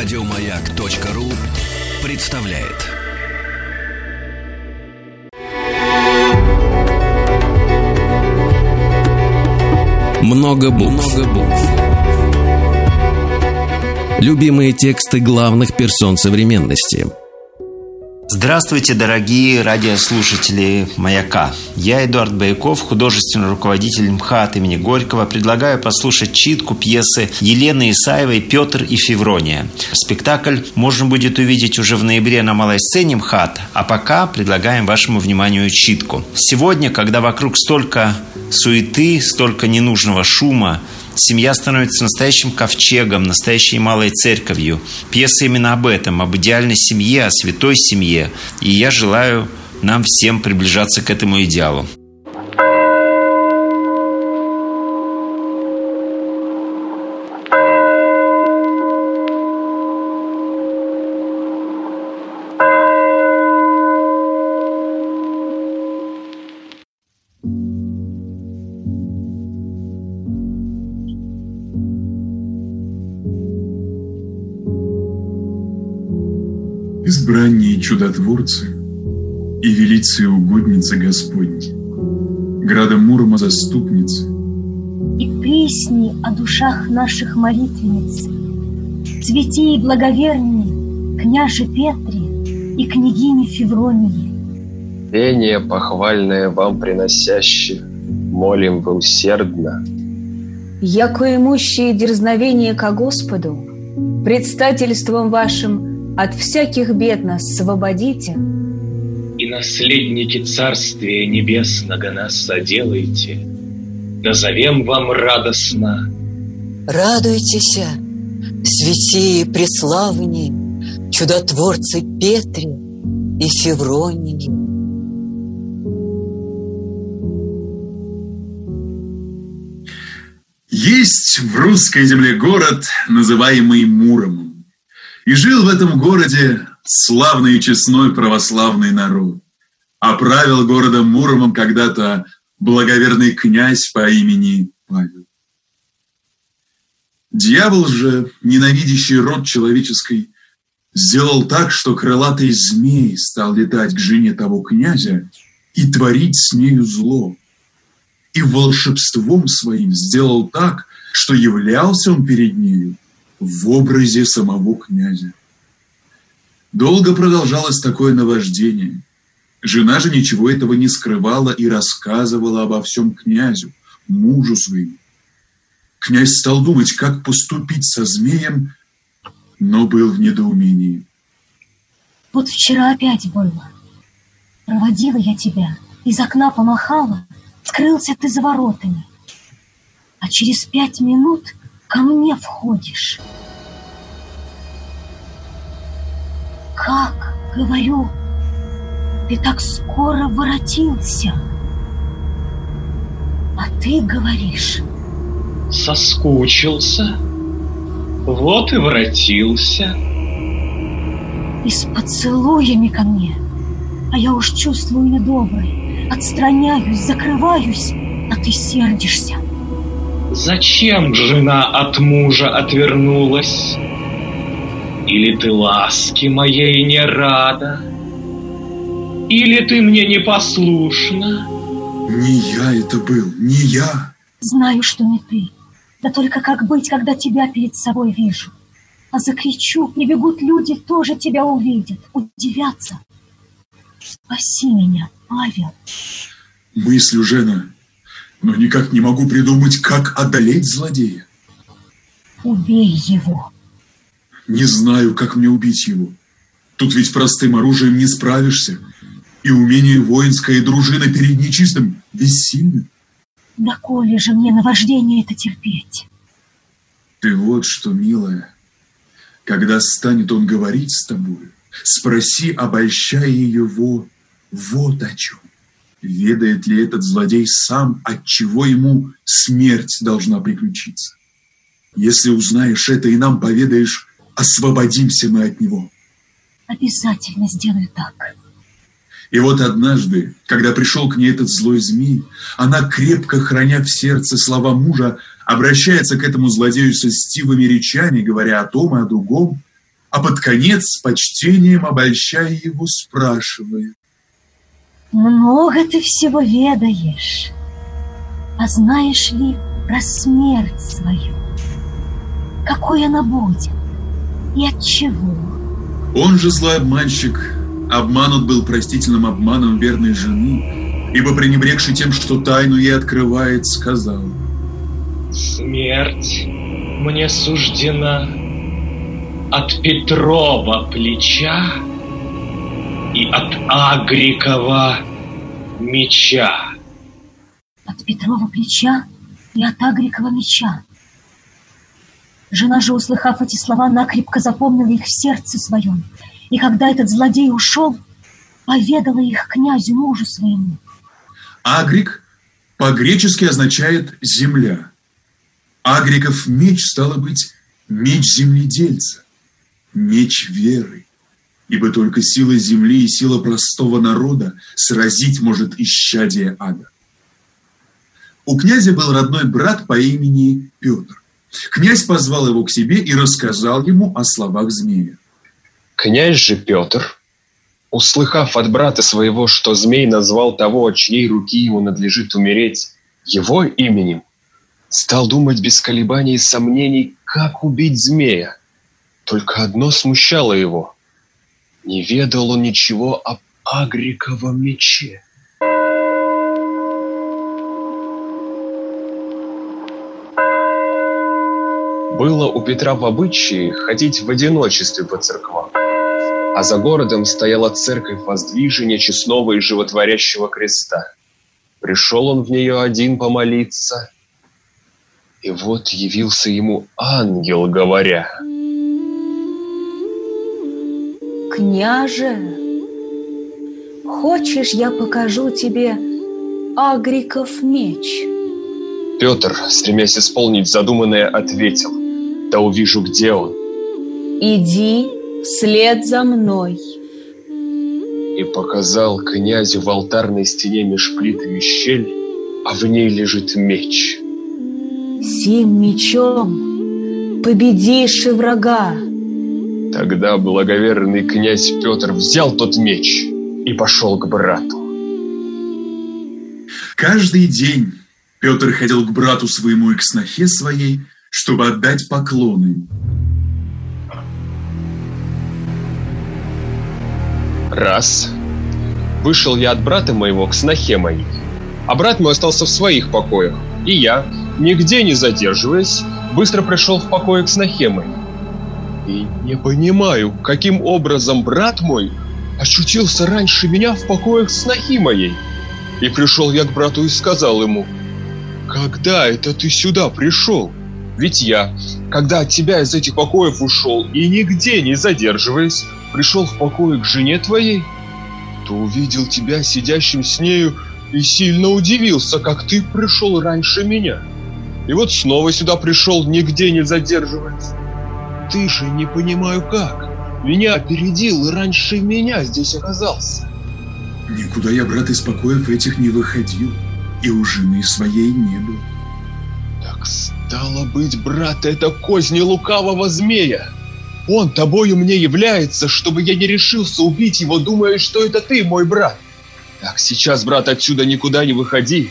Радиомаяк.ру представляет. Много букв. Много букв. Любимые тексты главных персон современности – Здравствуйте, дорогие радиослушатели «Маяка». Я, Эдуард Бояков, художественный руководитель МХАТ имени Горького, предлагаю послушать читку пьесы Елены Исаевой «Петр и Феврония». Спектакль можно будет увидеть уже в ноябре на малой сцене МХАТ, а пока предлагаем вашему вниманию читку. Сегодня, когда вокруг столько суеты, столько ненужного шума, Семья становится настоящим ковчегом, настоящей малой церковью. Пьеса именно об этом, об идеальной семье, о святой семье. И я желаю нам всем приближаться к этому идеалу. Избранние чудотворцы и велицы угодницы Господни, градом Мурома заступницы. И песни о душах наших молитвенниц, Цвети и благоверни, княже Петре и княгине Февронии. Пение похвальное вам приносяще, молим вы усердно. Яко имущие дерзновение ко Господу, предстательством вашим от всяких бед нас освободите. И наследники Царствия Небесного нас соделайте. Назовем вам радостно. Радуйтесь, святие преславни, чудотворцы Петре и Февронии. Есть в русской земле город, называемый Муромом. И жил в этом городе славный и честной православный народ. А правил городом Муромом когда-то благоверный князь по имени Павел. Дьявол же, ненавидящий род человеческий, сделал так, что крылатый змей стал летать к жене того князя и творить с нею зло. И волшебством своим сделал так, что являлся он перед нею в образе самого князя. Долго продолжалось такое наваждение. Жена же ничего этого не скрывала и рассказывала обо всем князю, мужу своему. Князь стал думать, как поступить со змеем, но был в недоумении. Вот вчера опять было. Проводила я тебя, из окна помахала, скрылся ты за воротами. А через пять минут ко мне входишь. Как, говорю, ты так скоро воротился? А ты говоришь... Соскучился. Вот и воротился. И с поцелуями ко мне. А я уж чувствую недобрый. Отстраняюсь, закрываюсь, а ты сердишься. Зачем жена от мужа отвернулась? Или ты ласки моей не рада? Или ты мне не послушна? Не я это был, не я. Знаю, что не ты. Да только как быть, когда тебя перед собой вижу? А закричу, прибегут люди, тоже тебя увидят, удивятся. Спаси меня, Павел. Мыслю, Жена, но никак не могу придумать, как одолеть злодея. Убей его. Не знаю, как мне убить его. Тут ведь простым оружием не справишься. И умение воинское, и дружина перед нечистым бессильны. Да коли же мне наваждение это терпеть? Ты вот что, милая, когда станет он говорить с тобой, спроси, обольщая его, вот о чем. Ведает ли этот злодей сам, от чего ему смерть должна приключиться? Если узнаешь это и нам поведаешь, освободимся мы от него. Обязательно сделаю так. И вот однажды, когда пришел к ней этот злой змей, она, крепко храня в сердце слова мужа, обращается к этому злодею со стивыми речами, говоря о том и о другом, а под конец с почтением обольщая его спрашивает. Много ты всего ведаешь, а знаешь ли про смерть свою? Какой она будет и от чего? Он же злой обманщик, обманут был простительным обманом верной жены, ибо пренебрегший тем, что тайну ей открывает, сказал. Смерть мне суждена от Петрова плеча и от Агрикова меча. От Петрова плеча и от Агрикова меча. Жена же, услыхав эти слова, накрепко запомнила их в сердце своем. И когда этот злодей ушел, поведала их князю мужу своему. Агрик по-гречески означает «земля». Агриков меч, стало быть, меч земледельца, меч веры. Ибо только сила земли и сила простого народа сразить может исчадие ада. У князя был родной брат по имени Петр. Князь позвал его к себе и рассказал ему о словах змея. Князь же Петр, услыхав от брата своего, что змей назвал того, от чьей руки ему надлежит умереть, его именем, стал думать без колебаний и сомнений, как убить змея. Только одно смущало его. Не ведал он ничего об Агриковом мече. Было у Петра в обычае ходить в одиночестве по церквам, а за городом стояла церковь воздвижения честного и животворящего креста. Пришел он в нее один помолиться, и вот явился ему ангел, говоря. «Княже, хочешь, я покажу тебе Агриков меч?» Петр, стремясь исполнить задуманное, ответил. «Да увижу, где он». «Иди вслед за мной». И показал князю в алтарной стене меж плитами щель, а в ней лежит меч. Сим мечом победишь и врага. Тогда благоверный князь Петр взял тот меч и пошел к брату. Каждый день Петр ходил к брату своему и к снохе своей, чтобы отдать поклоны. Раз. Вышел я от брата моего к снохе моей, а брат мой остался в своих покоях, и я, нигде не задерживаясь, быстро пришел в покое к снохе моей. И не понимаю, каким образом брат мой очутился раньше меня в покоях снохи моей. И пришел я к брату и сказал ему, «Когда это ты сюда пришел? Ведь я, когда от тебя из этих покоев ушел и нигде не задерживаясь, пришел в покое к жене твоей, то увидел тебя сидящим с нею и сильно удивился, как ты пришел раньше меня. И вот снова сюда пришел, нигде не задерживаясь. Ты же не понимаю как. Меня опередил и раньше меня здесь оказался. Никуда я, брат, из покоев этих не выходил, и у жены своей не был. Так стало быть, брат, это козни лукавого змея. Он тобою мне является, чтобы я не решился убить его, думая, что это ты, мой брат. Так сейчас, брат, отсюда никуда не выходи.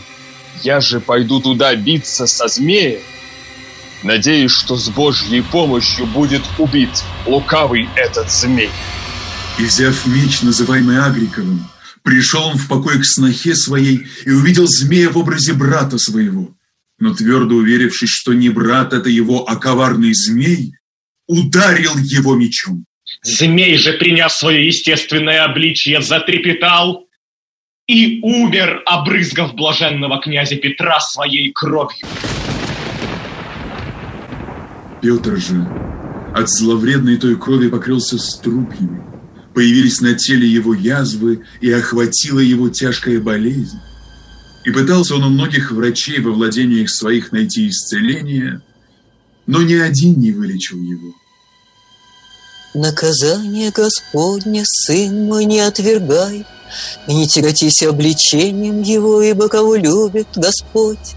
Я же пойду туда биться со змеем. Надеюсь, что с Божьей помощью будет убит лукавый этот змей. И взяв меч, называемый Агриковым, пришел он в покой к снохе своей и увидел змея в образе брата своего. Но твердо уверившись, что не брат это его, а коварный змей, ударил его мечом. Змей же, приняв свое естественное обличье, затрепетал и умер, обрызгав блаженного князя Петра своей кровью. Петр же от зловредной той крови покрылся струпьями. Появились на теле его язвы, и охватила его тяжкая болезнь. И пытался он у многих врачей во владениях своих найти исцеление, но ни один не вылечил его. Наказание Господне, сын мой, не отвергай, и не тяготись обличением его, ибо кого любит Господь,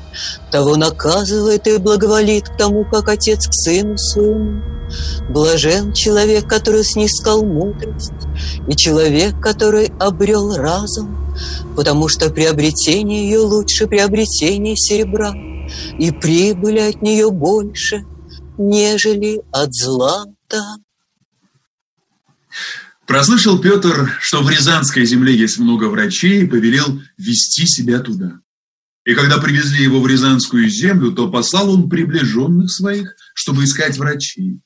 того наказывает и благоволит к тому, как отец к сыну своему. Блажен человек, который снискал мудрость, И человек, который обрел разум, Потому что приобретение ее лучше приобретения серебра, И прибыли от нее больше, нежели от злата. Прослышал Петр, что в Рязанской земле есть много врачей, и повелел вести себя туда. И когда привезли его в Рязанскую землю, то послал он приближенных своих, чтобы искать врачей.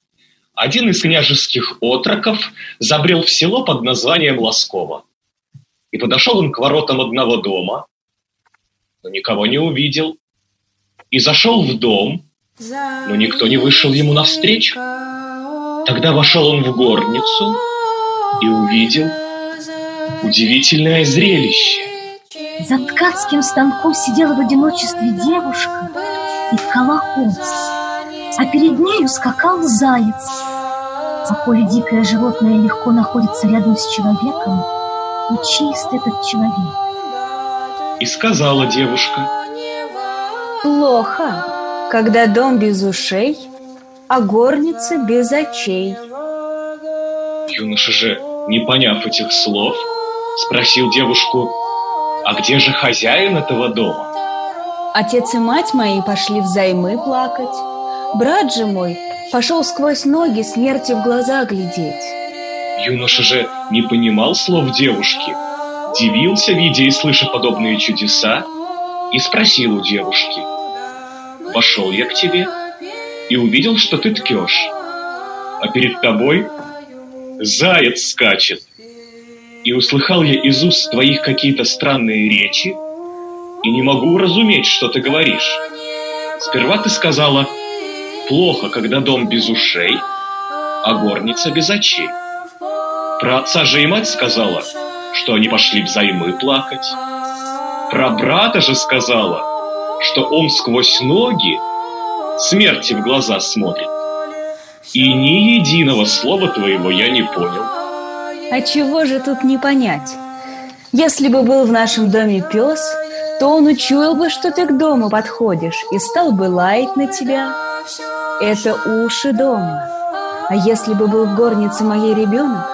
Один из княжеских отроков забрел в село под названием Ласково. И подошел он к воротам одного дома, но никого не увидел. И зашел в дом, но никто не вышел ему навстречу. Тогда вошел он в горницу и увидел удивительное зрелище. За ткацким станком сидела в одиночестве девушка и ткала холст, а перед нею скакал заяц. А коли дикое животное легко находится рядом с человеком, то чист этот человек. И сказала девушка, Плохо, когда дом без ушей, а горница без очей. Юноша же, не поняв этих слов, спросил девушку, а где же хозяин этого дома? Отец и мать мои пошли взаймы плакать. Брат же мой пошел сквозь ноги смерти в глаза глядеть. Юноша же не понимал слов девушки, дивился, видя и слыша подобные чудеса, и спросил у девушки, «Пошел я к тебе и увидел, что ты ткешь, а перед тобой заяц скачет, и услыхал я из уст твоих какие-то странные речи, и не могу уразуметь, что ты говоришь. Сперва ты сказала, плохо, когда дом без ушей, а горница без очей. Про отца же и мать сказала, что они пошли взаймы плакать. Про брата же сказала, что он сквозь ноги смерти в глаза смотрит. И ни единого слова твоего я не понял. А чего же тут не понять? Если бы был в нашем доме пес, то он учуял бы, что ты к дому подходишь, и стал бы лаять на тебя. Это уши дома. А если бы был в горнице моей ребенок,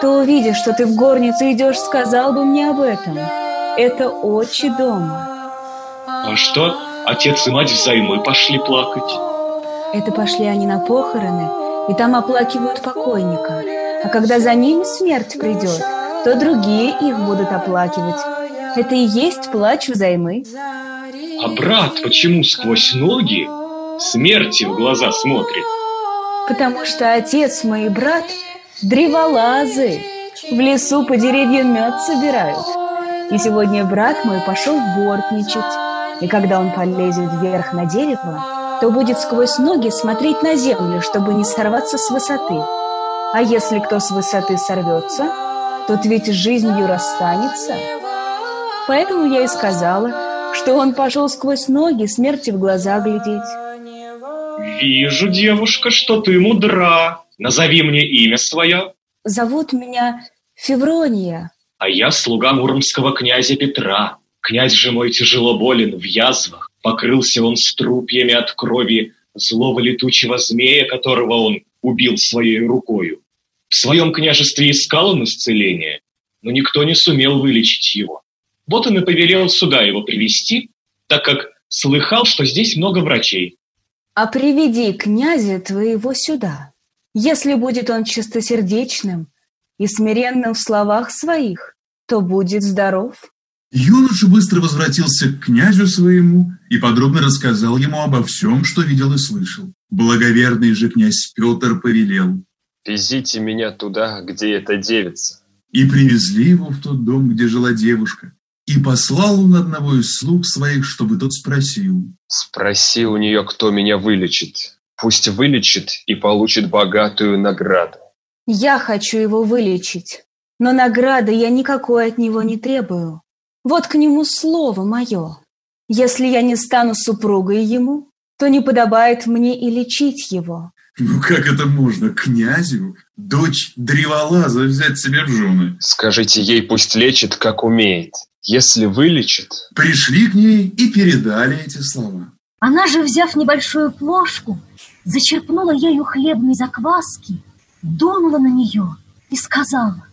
то, увидя, что ты в горницу идешь, сказал бы мне об этом. Это очи дома. А что, отец и мать взаймы пошли плакать? Это пошли они на похороны, и там оплакивают покойника. А когда за ними смерть придет, то другие их будут оплакивать. Это и есть плач взаймы. А брат почему сквозь ноги смерти в глаза смотрит? Потому что отец мой и брат древолазы. В лесу по деревьям мед собирают. И сегодня брат мой пошел бортничать. И когда он полезет вверх на дерево, то будет сквозь ноги смотреть на землю, чтобы не сорваться с высоты. А если кто с высоты сорвется, тот ведь жизнью расстанется. Поэтому я и сказала, что он пошел сквозь ноги смерти в глаза глядеть. Вижу, девушка, что ты мудра. Назови мне имя свое. Зовут меня Феврония. А я слуга муромского князя Петра. Князь же мой тяжело болен, в язвах. Покрылся он струпьями от крови злого летучего змея, которого он убил своей рукою. В своем княжестве искал он исцеление, но никто не сумел вылечить его. Вот он и повелел сюда его привести, так как слыхал, что здесь много врачей. А приведи князя твоего сюда. Если будет он чистосердечным и смиренным в словах своих, то будет здоров. Юноша быстро возвратился к князю своему и подробно рассказал ему обо всем, что видел и слышал. Благоверный же князь Петр повелел. Везите меня туда, где эта девица. И привезли его в тот дом, где жила девушка. И послал он одного из слуг своих, чтобы тот спросил. Спроси у нее, кто меня вылечит. Пусть вылечит и получит богатую награду. Я хочу его вылечить, но награды я никакой от него не требую. Вот к нему слово мое. Если я не стану супругой ему, то не подобает мне и лечить его. Ну как это можно князю, дочь древолаза, взять себе в жены? Скажите ей, пусть лечит, как умеет. Если вылечит, Пришли к ней и передали эти слова. Она же, взяв небольшую плошку, зачерпнула ею хлебной закваски, дунула на нее и сказала,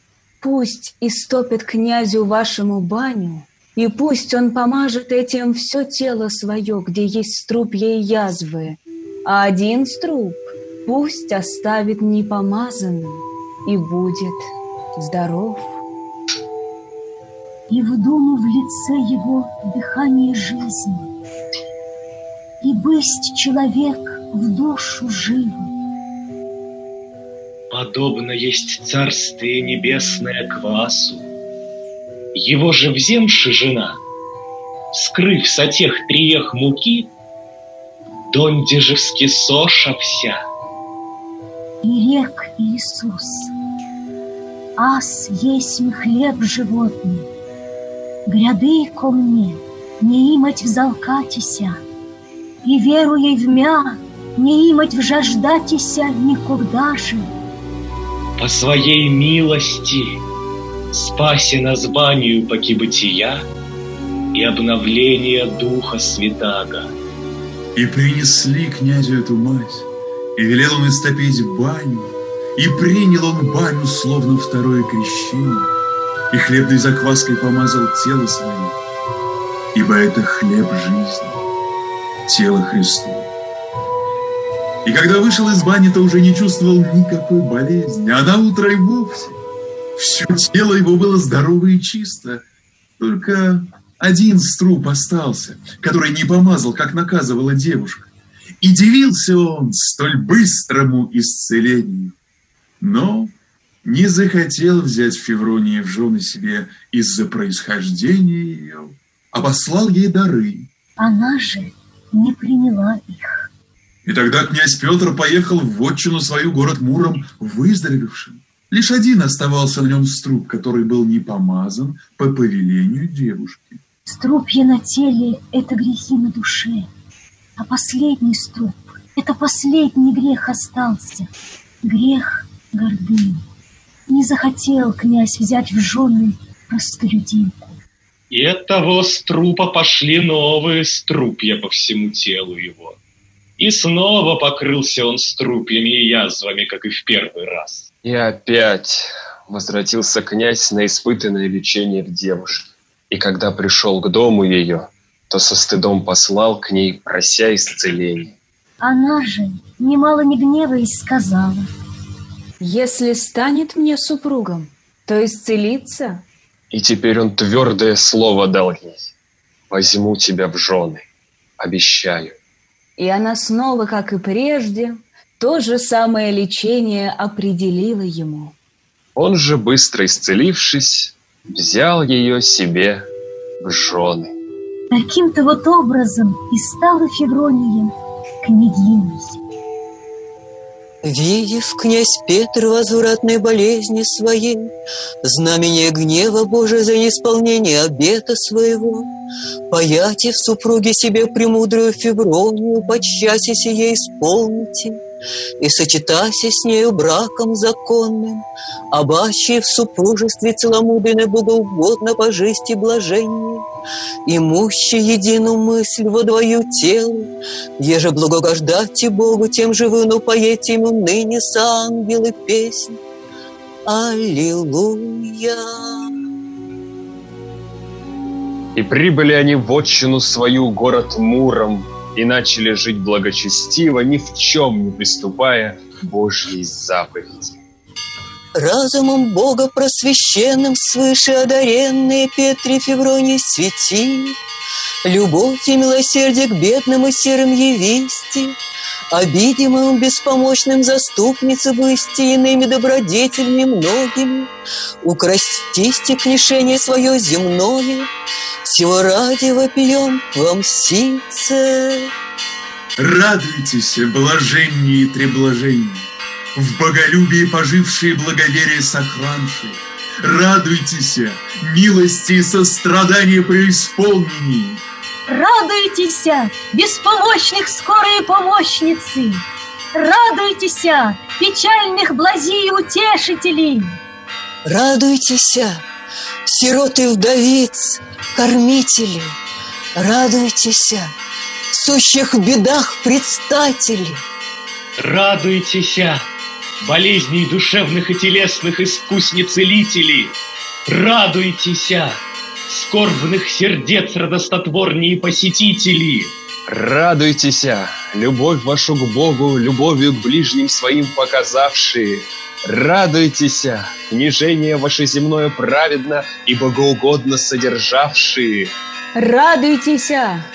«Пусть истопит князю вашему баню, и пусть он помажет этим все тело свое, где есть струпья и язвы, а один струп пусть оставит непомазанным и будет здоров». И вдуну в лице его дыхание жизни, и бысть человек в душу живу. Подобно есть царствие небесное квасу. Его же вземши жена, скрыв со тех триех муки, Донде же вскисоша вся. И рек Иисус, ас есть хлеб животный, Гряды ко мне, не имать взалкатися, И веруя в мя, не имать вжаждатися никогда же. По своей милости спаси нас банию поки бытия и обновление Духа Святаго. И принесли князю эту мать, и велел он истопить баню, и принял он баню, словно второе крещение, и хлебной закваской помазал тело свое, ибо это хлеб жизни, тело Христово. И когда вышел из бани, то уже не чувствовал никакой болезни, а на утро и вовсе. Все тело его было здорово и чисто, только один струп остался, который не помазал, как наказывала девушка. И дивился он столь быстрому исцелению. Но не захотел взять Феврония в жены себе из-за происхождения ее, а послал ей дары. Она же не приняла их. И тогда князь Петр поехал в вотчину свою город Муром выздоровевшим. Лишь один оставался в нем струп, который был не помазан по повелению девушки. Струпья на теле — это грехи на душе, а последний струп — это последний грех остался, грех гордыни. Не захотел князь взять в жены простолюдинку. И от того струпа пошли новые струпья по всему телу его. И снова покрылся он струпьями и язвами, как и в первый раз. И опять возвратился князь на испытанное лечение в девушке. И когда пришел к дому ее, то со стыдом послал к ней, прося исцеления. Она же, немало не гневаясь, сказала, «Если станет мне супругом, то исцелится». И теперь он твердое слово дал ей. «Возьму тебя в жены, обещаю». И она снова, как и прежде, то же самое лечение определила ему. Он же, быстро исцелившись, взял ее себе в жены. Таким-то вот образом и стала Феврония княгиней. Видев князь Петр возвратной болезни своей, Знамение гнева Божия за неисполнение обета своего, Паяте в супруге себе премудрую Февронию, Подчас сие исполните, И сочетайся с нею браком законным, Обаче в супружестве целомудренной богоугодно по жизни блаженней, Имущий единую мысль во двою телу, Еже благогождайте Богу, тем же вы, но поете ему ныне с ангелы песнь. Аллилуйя! И прибыли они в отчину свою, город Муром, и начали жить благочестиво, ни в чем не приступая к Божьей заповеди. Разумом Бога просвещенным свыше одаренные Петре Февронии свети, Любовь и милосердие к бедным и серым явисти, Обидимым беспомощным заступницы бысти Иными добродетельми многими, Украстисти к лишение свое земное, Всего ради вопием вам сице. Радуйтесь, блаженнее и треблаженнее, в боголюбии пожившие благоверие сохраншие. Радуйтесь, милости и сострадания преисполнении. Радуйтесь, беспомощных скорые помощницы! Радуйтесь, печальных блази и утешителей! Радуйтесь, сироты вдовиц, кормители! Радуйтесь, сущих бедах предстатели. Радуйтесь, болезней душевных и телесных искусни-целители. Радуйтесь, скорбных сердец радостотворнее посетители. Радуйтесь, любовь вашу к Богу, любовью к ближним своим показавшие. Радуйтесь, княжение ваше земное праведно и богоугодно содержавшие. Радуйтесь,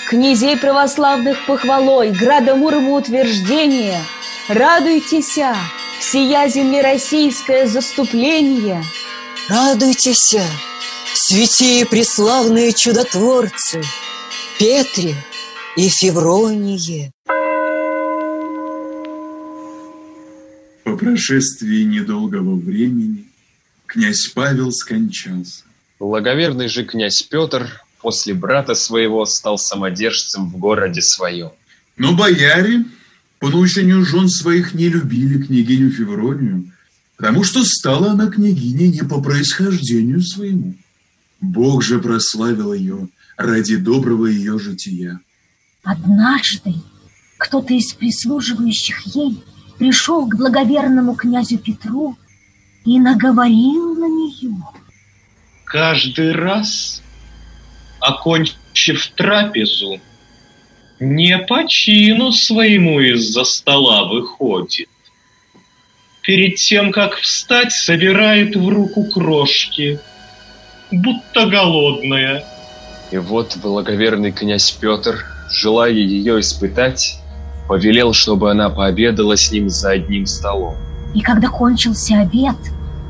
князей православных похвалой, града Мурома утверждение. Радуйтесь, всея земли российское заступление. Радуйтесь, святие преславные чудотворцы, Петре и Февроние. По прошествии недолгого времени князь Павел скончался. Благоверный же князь Петр после брата своего стал самодержцем в городе своем. Но бояре по наущению жен своих не любили княгиню Февронию, потому что стала она княгиней не по происхождению своему. Бог же прославил ее ради доброго ее жития. Однажды кто-то из прислуживающих ей пришел к благоверному князю Петру и наговорил на нее. Каждый раз, окончив трапезу, не по чину своему из-за стола выходит. Перед тем, как встать, собирает в руку крошки, будто голодная. И вот благоверный князь Петр, желая ее испытать, повелел, чтобы она пообедала с ним за одним столом. И когда кончился обед,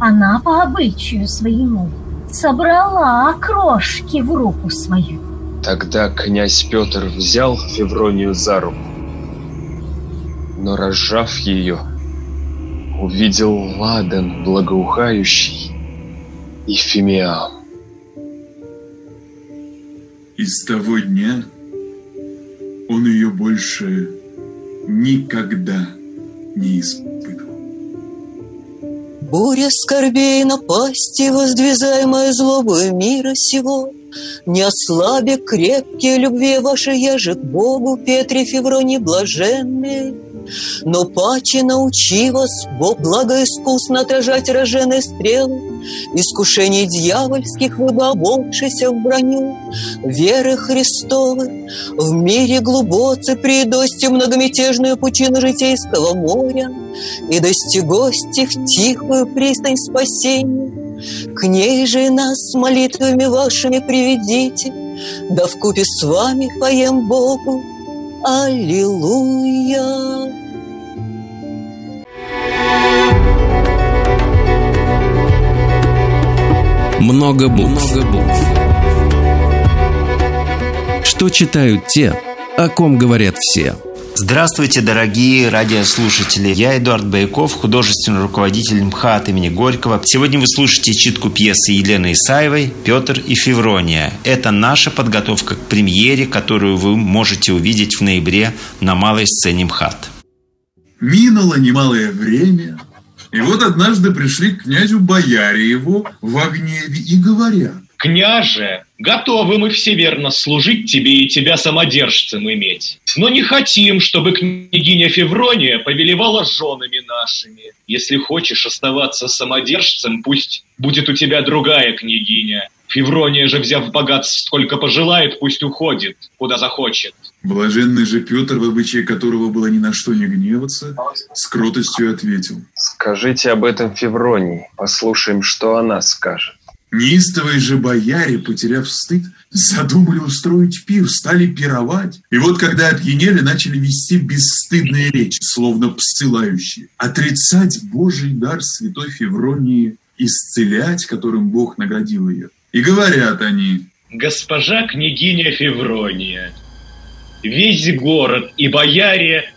она по обычаю своему собрала крошки в руку свою. Тогда князь Петр взял Февронию за руку, но, разжав ее, увидел ладан благоухающий и фимиам. И с того дня он ее больше никогда не испытывал. Буря скорбей напасти, воздвизаемая злобою мира сего, Не ослабе крепкие любви ваши, я же к Богу, Петре Февроне блаженные, но паче научи вас, Бог благоискусно отражать роженые стрелы, Искушений дьявольских вы бы оболкшися в броню, Веры Христовы, в мире глубоце придости многомятежную пучину житейского моря, И достигости в тихую пристань спасения. К ней же нас молитвами вашими приведите, Да вкупе с вами поем Богу Аллилуйя. Много букв. Много букв. Что читают те, о ком говорят все. Здравствуйте, дорогие радиослушатели. Я Эдуард Байков, художественный руководитель МХАТ имени Горького. Сегодня вы слушаете читку пьесы Елены Исаевой «Петр и Феврония». Это наша подготовка к премьере, которую вы можете увидеть в ноябре на малой сцене МХАТ. Минуло немалое время, и вот однажды пришли к князю бояре его в гневе и говорят. Княже, готовы мы все верно служить тебе и тебя самодержцем иметь. Но не хотим, чтобы княгиня Феврония повелевала женами нашими. Если хочешь оставаться самодержцем, пусть будет у тебя другая княгиня. Феврония же, взяв богатств сколько пожелает, пусть уходит, куда захочет. Блаженный же Петр, в обычае которого было ни на что не гневаться, с кротостью ответил. Скажите об этом Февронии, послушаем, что она скажет. Неистовые же бояре, потеряв стыд, задумали устроить пир, стали пировать. И вот когда опьянели, начали вести бесстыдные речи, словно псылающие. Отрицать Божий дар святой Февронии, исцелять, которым Бог наградил ее. И говорят они, Госпожа княгиня Феврония, весь город и бояре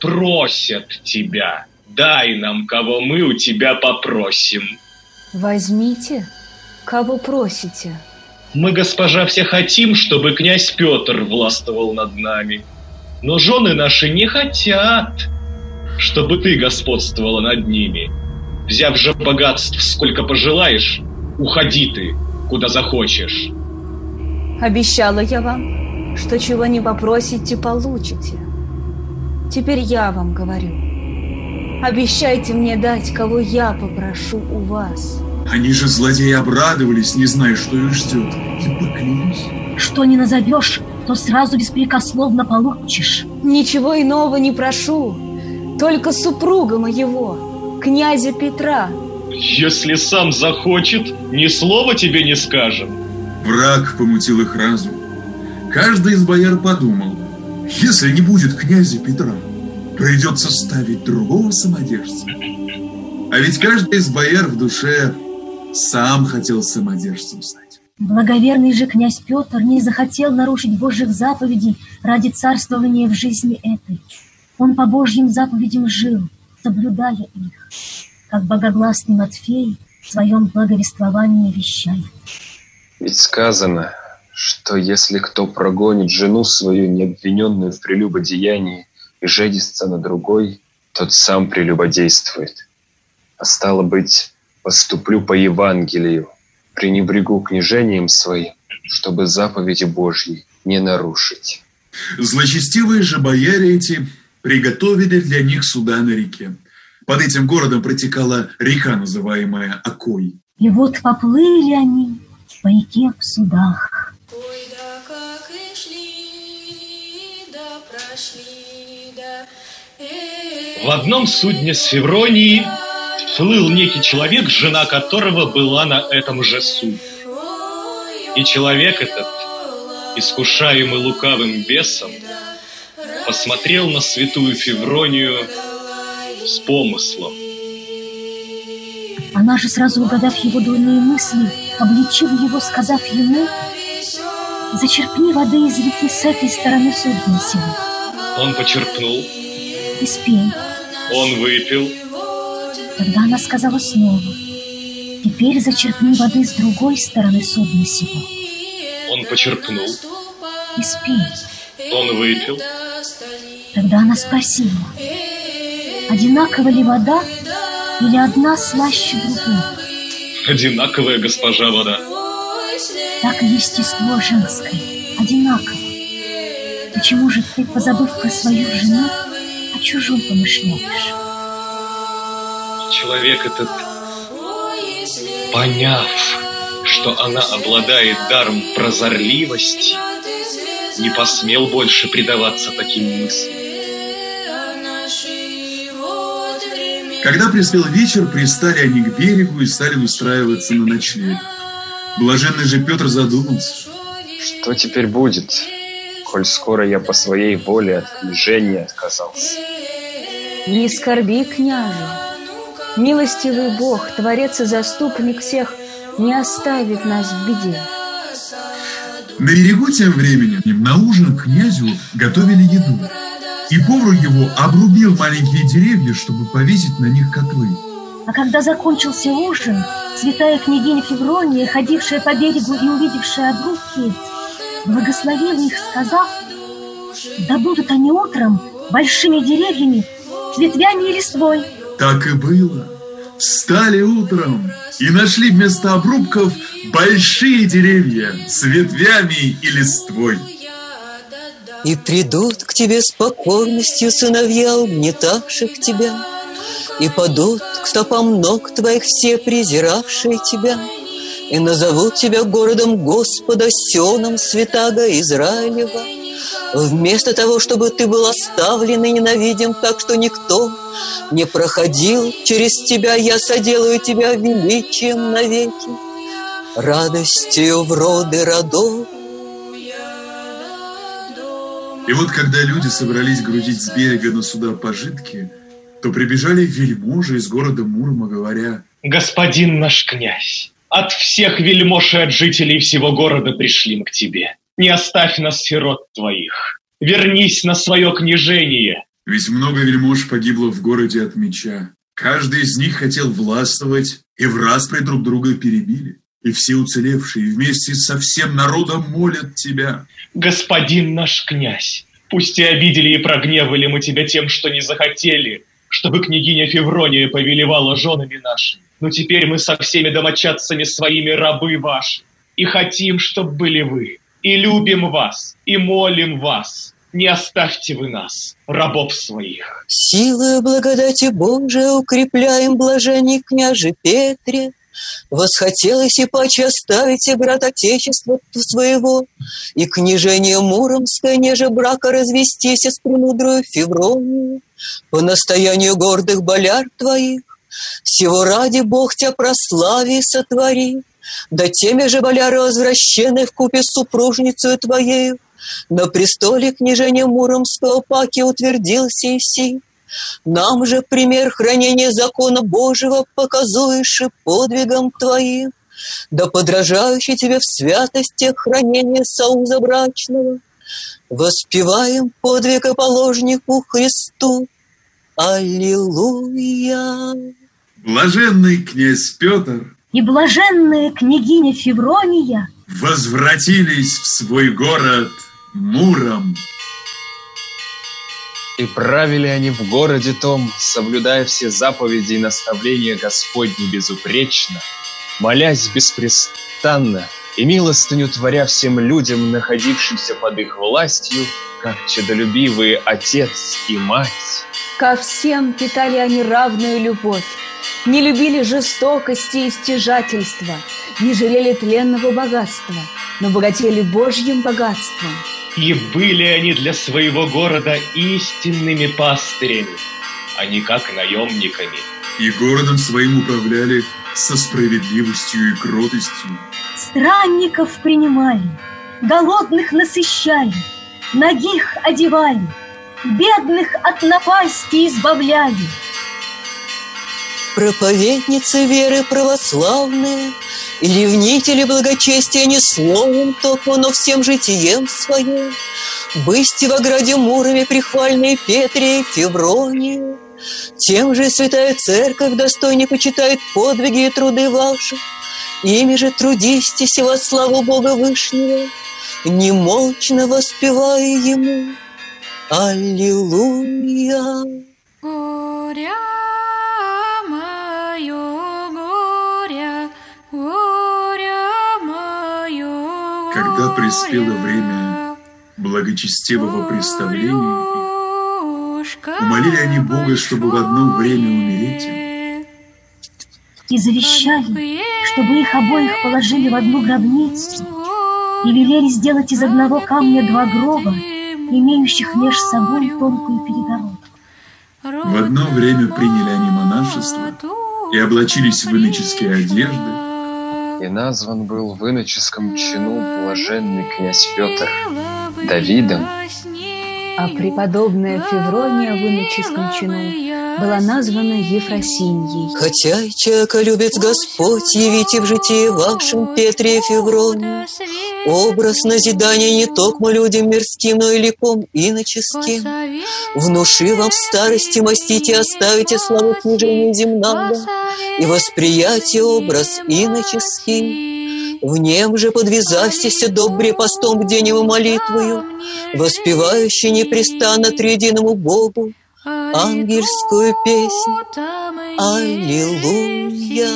просят тебя. Дай нам, кого мы у тебя попросим. Возьмите, кого просите. Мы, госпожа, все хотим, чтобы князь Петр властвовал над нами. Но жены наши не хотят, чтобы ты господствовала над ними. Взяв же богатств сколько пожелаешь, уходи ты, куда захочешь. Обещала я вам, что чего не попросите, получите. Теперь я вам говорю. Обещайте мне дать, кого я попрошу у вас. Они же, злодеи, обрадовались, не зная, что их ждет, и поклялись. Что не назовешь, то сразу беспрекословно получишь. Ничего иного не прошу, только супруга моего, князя Петра. Если сам захочет, ни слова тебе не скажем. Враг помутил их разум. Каждый из бояр подумал, если не будет князя Петра, придется ставить другого самодержца. А ведь каждый из бояр в душе сам хотел самодержцем стать. Благоверный же князь Петр не захотел нарушить Божьих заповедей ради царствования в жизни этой. Он по Божьим заповедям жил, соблюдая их, как богогласный Матфей в своем благовествовании вещает. Ведь сказано, что если кто прогонит жену свою, необвиненную в прелюбодеянии, и женится на другой, тот сам прелюбодействует. А стало быть, поступлю по Евангелию, пренебрегу княжением своим, чтобы заповеди Божьи не нарушить. Злочестивые же бояре эти приготовили для них суда на реке. Под этим городом протекала река, называемая Окой. И вот поплыли они по реке в судах. В одном судне с Февронией плыл некий человек, жена которого была на этом же судне. И человек этот, искушаемый лукавым бесом, посмотрел на святую Февронию с помыслом. Она же, сразу угадав его дурные мысли, обличив его, сказав ему, «Зачерпни воды из реки с этой стороны сего». Он почерпнул, и спей. Он выпил. Тогда она сказала снова, теперь зачерпни воды с другой стороны судна сего. Он почерпнул. И спей. Он выпил. Тогда она спросила, одинакова ли вода или одна слаще другой? Одинаковая госпожа вода. Так и естество женское, одинаково. Почему же ты, позабыв про свою жену, о чужом помышляешь? Человек этот, поняв, что она обладает даром прозорливости, не посмел больше предаваться таким мыслям. Когда приспел вечер, пристали они к берегу и стали устраиваться на ночлег. Блаженный же Петр задумался. Что теперь будет, коль скоро я по своей воле от княжения отказался? Не скорби, княже. Милостивый Бог, Творец и Заступник всех, не оставит нас в беде. На берегу тем временем на ужин князю готовили еду. И повар его обрубил маленькие деревья, чтобы повесить на них котлы. А когда закончился ужин, святая княгиня Феврония, ходившая по берегу и увидевшая обрубки, благословила их, сказав, да будут они утром большими деревьями с ветвями и листвой. Так и было. Встали утром и нашли вместо обрубков большие деревья с ветвями и листвой. И придут к тебе с покорностью сыновья, угнетавших тебя, И падут к стопам ног твоих все презиравшие тебя, И назовут тебя городом Господа, Сионом святаго Израилева, Вместо того, чтобы ты был оставлен и ненавидим, так что никто не проходил через тебя, я соделаю тебя величием навеки, радостью в роды родов, И вот когда люди собрались грузить с берега на суда пожитки, то прибежали вельможи из города Мурма, говоря, «Господин наш князь, от всех вельмож и от жителей всего города пришли мы к тебе. Не оставь нас, сирот твоих. Вернись на свое княжение». Ведь много вельмож погибло в городе от меча. Каждый из них хотел властвовать, и в раз при друг друга перебили. И все уцелевшие вместе со всем народом молят тебя. Господин наш князь, пусть и обидели и прогневали мы тебя тем, что не захотели, чтобы княгиня Феврония повелевала женами нашими. Но теперь мы со всеми домочадцами своими рабы ваши, и хотим, чтоб были вы. И любим вас, и молим вас. Не оставьте вы нас, рабов своих. Силою благодати Божия укрепляем блаженный княже Петре, Восхотелось и паче оставить и град Отечества своего, И княжение Муромское, неже брака развестись с премудрою Февронию, По настоянию гордых боляр твоих, Всего ради Бог тебя прослави и сотвори, Да теми же боляры возвращены в купе с супружницей твоею, На престоле княжения Муромского паки утвердился и сей, нам же пример хранения закона Божьего показуешь и подвигом твоим, да подражающий тебе в святости хранения союза брачного. Воспеваем подвига положнику Христу. Аллилуйя! Блаженный князь Петр и блаженная княгиня Феврония возвратились в свой город Муром. И правили они в городе том, соблюдая все заповеди и наставления Господни безупречно, молясь беспрестанно и милостыню творя всем людям, находившимся под их властью, как чадолюбивые отец и мать. Ко всем питали они равную любовь, не любили жестокости и стяжательства, не жалели тленного богатства, но богатели Божьим богатством – и были они для своего города истинными пастырями, а не как наемниками. И городом своим управляли со справедливостью и кротостью. Странников принимали, голодных насыщали, ногих одевали, бедных от напасти избавляли. Проповедницы веры православные – и ревнители благочестия не словом только, но всем житием своим. Бысти в ограде Муроме прихвальные Петре и Февронию. Тем же Святая Церковь достойно почитает подвиги и труды ваши. Ими же трудистесь во славу Бога Вышнего, Немолчно воспевая Ему. Аллилуйя! Горя Когда приспело время благочестивого представления, умолили они Бога, чтобы в одно время умереть. И завещали, чтобы их обоих положили в одну гробницу, и велели сделать из одного камня два гроба, имеющих между собой тонкую перегородку. В одно время приняли они монашество и облачились в иноческие одежды, и назван был в иноческом чину блаженный князь Петр Давидом, а преподобная Феврония в иноческом чину была названа Ефросиньей. Хотя и человека любит Господь, явите в житии вашем Петре и Февронии. Образ назидания не только людям мирским, но и ликом иноческим. Внуши вам в старости мастите, оставите славу княжения земного и восприятие образ иноческий. В нем же подвязастися добре постом бдением молитвою, воспевающий непрестанно триединому Богу, ангельскую песнь. Аллилуйя!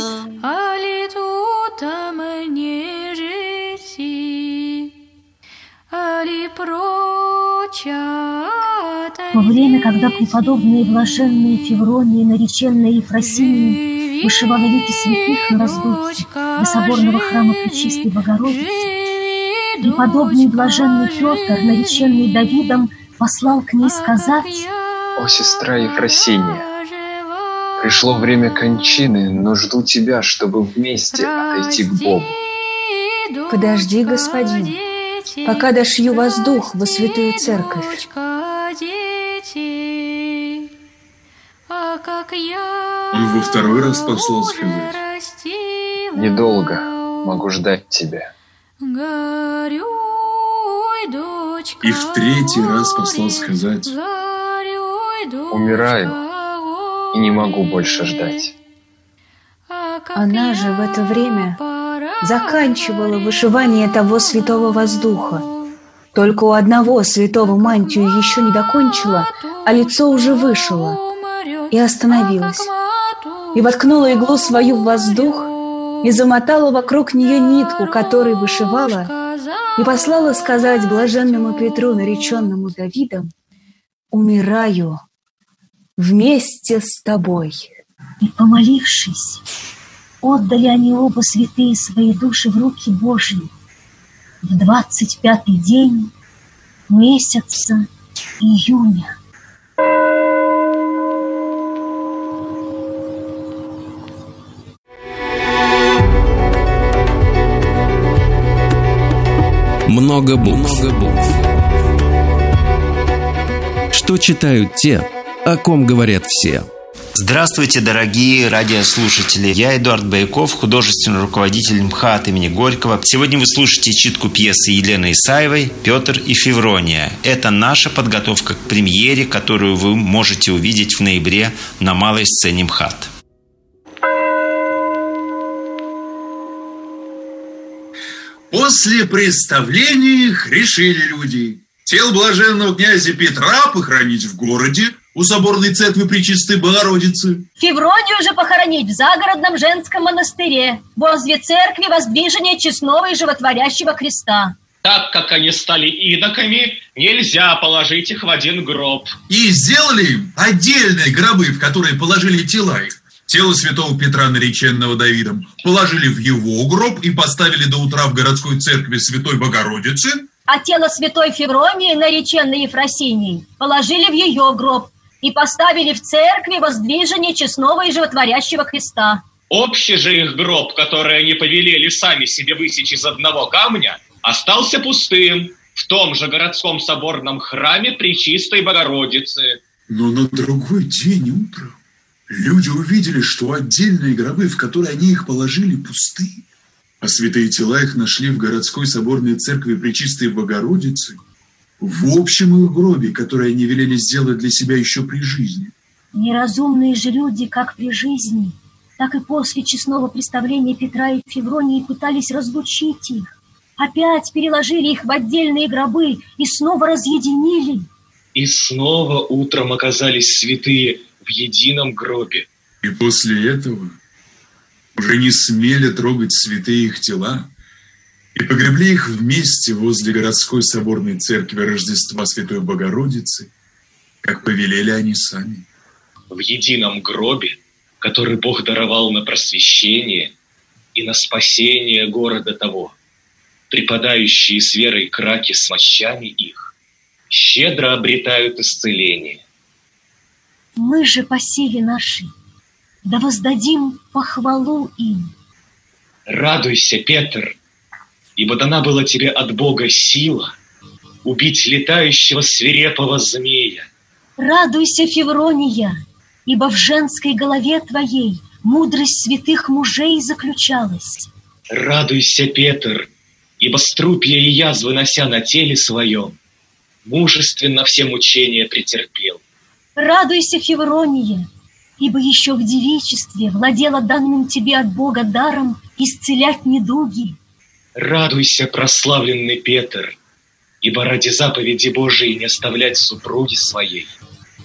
Во время, когда преподобные блаженные Февронии, нареченные Ефросинии, вышивала лики святых на раздутке до соборного храма Пречистой Богородицы, преподобный блаженный Петр, нареченный Давидом, послал к ней сказать «О, сестра Ефросиния, пришло время кончины, но жду тебя, чтобы вместе отойти к Богу». «Подожди, господин, пока дошью воздух во святую церковь». Он во второй раз послал сказать. Недолго могу ждать тебя. И в третий раз послал сказать. Умираю и не могу больше ждать. Она же в это время заканчивала вышивание того святого воздуха. Только у одного святого мантию еще не докончила, а лицо уже вышило и остановилась и воткнула иглу свою в воздух и замотала вокруг нее нитку, которой вышивала, и послала сказать блаженному Петру, нареченному Давидом, «Умираю вместе с тобой». И, помолившись, отдали они оба святые свои души в руки Божьи в двадцать пятый день месяца июня. Много букв. Много букв. Что читают те, о ком говорят все. Здравствуйте, дорогие радиослушатели. Я Эдуард Байков, художественный руководитель МХАТ имени Горького. Сегодня вы слушаете читку пьесы Елены Исаевой «Петр и Феврония». Это наша подготовка к премьере, которую вы можете увидеть в ноябре на малой сцене МХАТ. После представления их решили люди тел блаженного князя Петра похоронить в городе у соборной церкви Пречистой Богородицы. Февронию же похоронить в загородном женском монастыре возле церкви воздвижения честного и животворящего креста. Так как они стали идоками, нельзя положить их в один гроб. И сделали им отдельные гробы, в которые положили тела их. Тело святого Петра, нареченного Давидом, положили в его гроб и поставили до утра в городской церкви Святой Богородицы. А тело святой Февронии, нареченной Ефросиней, положили в ее гроб и поставили в церкви воздвижение честного и животворящего креста. Общий же их гроб, который они повелели сами себе высечь из одного камня, остался пустым в том же городском соборном храме Пречистой Богородицы. Но на другой день утром Люди увидели, что отдельные гробы, в которые они их положили, пусты, а святые тела их нашли в городской соборной церкви Пречистой Богородицы в общем их гробе, который они велели сделать для себя еще при жизни. Неразумные же люди, как при жизни, так и после честного представления Петра и Февронии пытались разлучить их. Опять переложили их в отдельные гробы и снова разъединили. И снова утром оказались святые в едином гробе. И после этого уже не смели трогать святые их тела и погребли их вместе возле городской соборной церкви Рождества Святой Богородицы, как повелели они сами. В едином гробе, который Бог даровал на просвещение и на спасение города того, припадающие с верой к раке с мощами их, щедро обретают исцеление – мы же по силе нашей, да воздадим похвалу им. Радуйся, Петр, ибо дана была тебе от Бога сила убить летающего свирепого змея. Радуйся, Феврония, ибо в женской голове твоей мудрость святых мужей заключалась. Радуйся, Петр, ибо струпья и язвы нося на теле своем, мужественно все мучения претерпел. Радуйся, Феврония, ибо еще в девичестве владела данным тебе от Бога даром исцелять недуги. Радуйся, прославленный Петр, ибо ради заповеди Божией не оставлять супруги своей,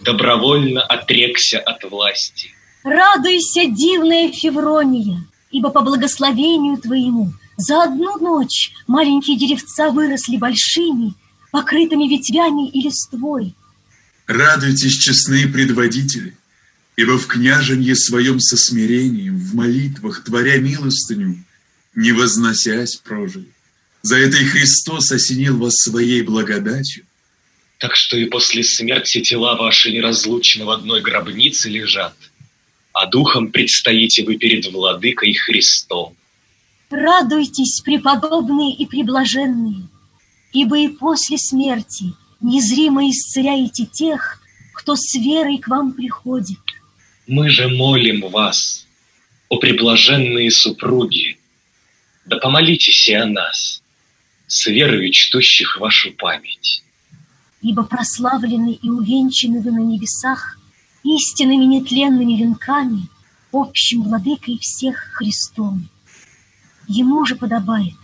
добровольно отрекся от власти. Радуйся, дивная Феврония, ибо по благословению твоему за одну ночь маленькие деревца выросли большими, покрытыми ветвями и листвой, Радуйтесь, честные предводители, ибо в княженье своем со смирением, в молитвах, творя милостыню, не возносясь прожили. За это и Христос осенил вас своей благодатью. Так что и после смерти тела ваши неразлучно в одной гробнице лежат, а духом предстоите вы перед Владыкой Христом. Радуйтесь, преподобные и преблаженные, ибо и после смерти – незримо исцеляете тех, кто с верой к вам приходит. Мы же молим вас, о преблаженные супруги, да помолитесь и о нас, с верою чтущих вашу память. Ибо прославлены и увенчаны вы на небесах истинными нетленными венками, общим владыкой всех Христом. Ему же подобает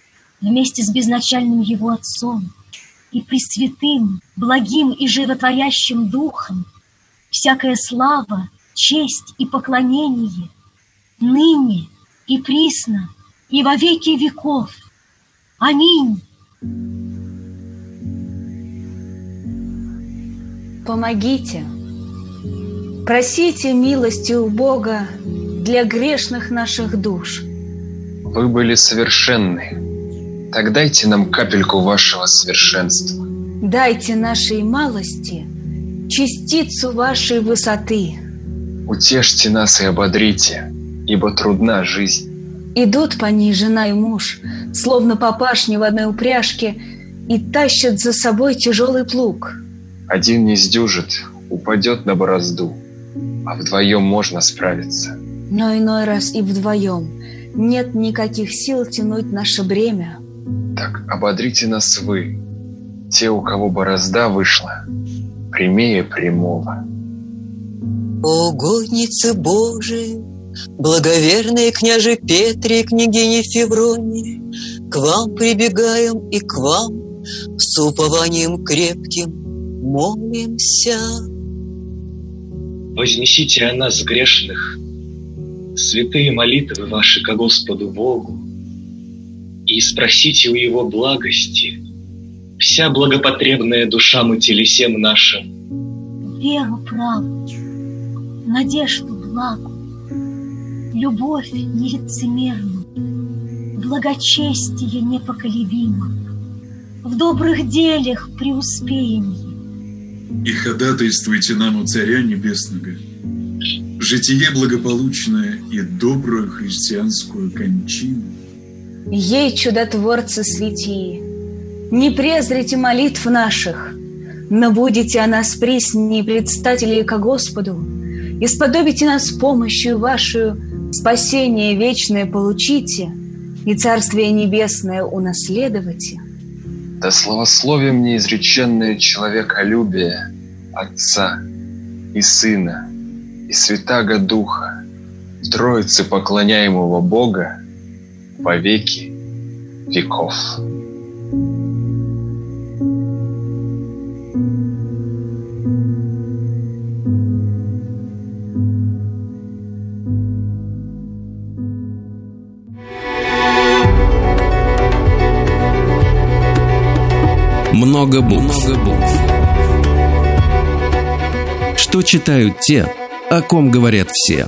вместе с безначальным его Отцом – и пресвятым, благим и животворящим духом, всякая слава, честь и поклонение, ныне и присно, и во веки веков. Аминь. Помогите, просите милости у Бога для грешных наших душ. Вы были совершенны. Так дайте нам капельку вашего совершенства. Дайте нашей малости частицу вашей высоты. Утешьте нас и ободрите, ибо трудна жизнь. Идут по ней жена и муж, словно папашни в одной упряжке, и тащат за собой тяжелый плуг. Один не сдюжит, упадет на борозду, а вдвоем можно справиться. Но иной раз и вдвоем нет никаких сил тянуть наше бремя. Так ободрите нас вы, те, у кого борозда вышла, прямее прямого. Угодницы Божии, благоверные княже Петре и княгине Февронии, к вам прибегаем и к вам с упованием крепким молимся. Вознесите о нас грешных, святые молитвы ваши ко Господу Богу, и спросите у Его благости вся благопотребная душам и телесем нашим. Веру правду, надежду благу, любовь нелицемерную, благочестие непоколебимо, в добрых делях преуспеяние. И ходатайствуйте нам у Царя Небесного, житие благополучное и добрую христианскую кончину. Ей, чудотворцы святии, не презрите молитв наших, но будете о нас присни предстатели ко Господу, и сподобите нас помощью вашу спасение вечное получите и Царствие Небесное унаследовайте. Да словословие мне изреченное человеколюбие Отца и Сына и Святаго Духа, Троицы поклоняемого Бога по веки веков. Много букв. Много букв. Что читают те, о ком говорят все.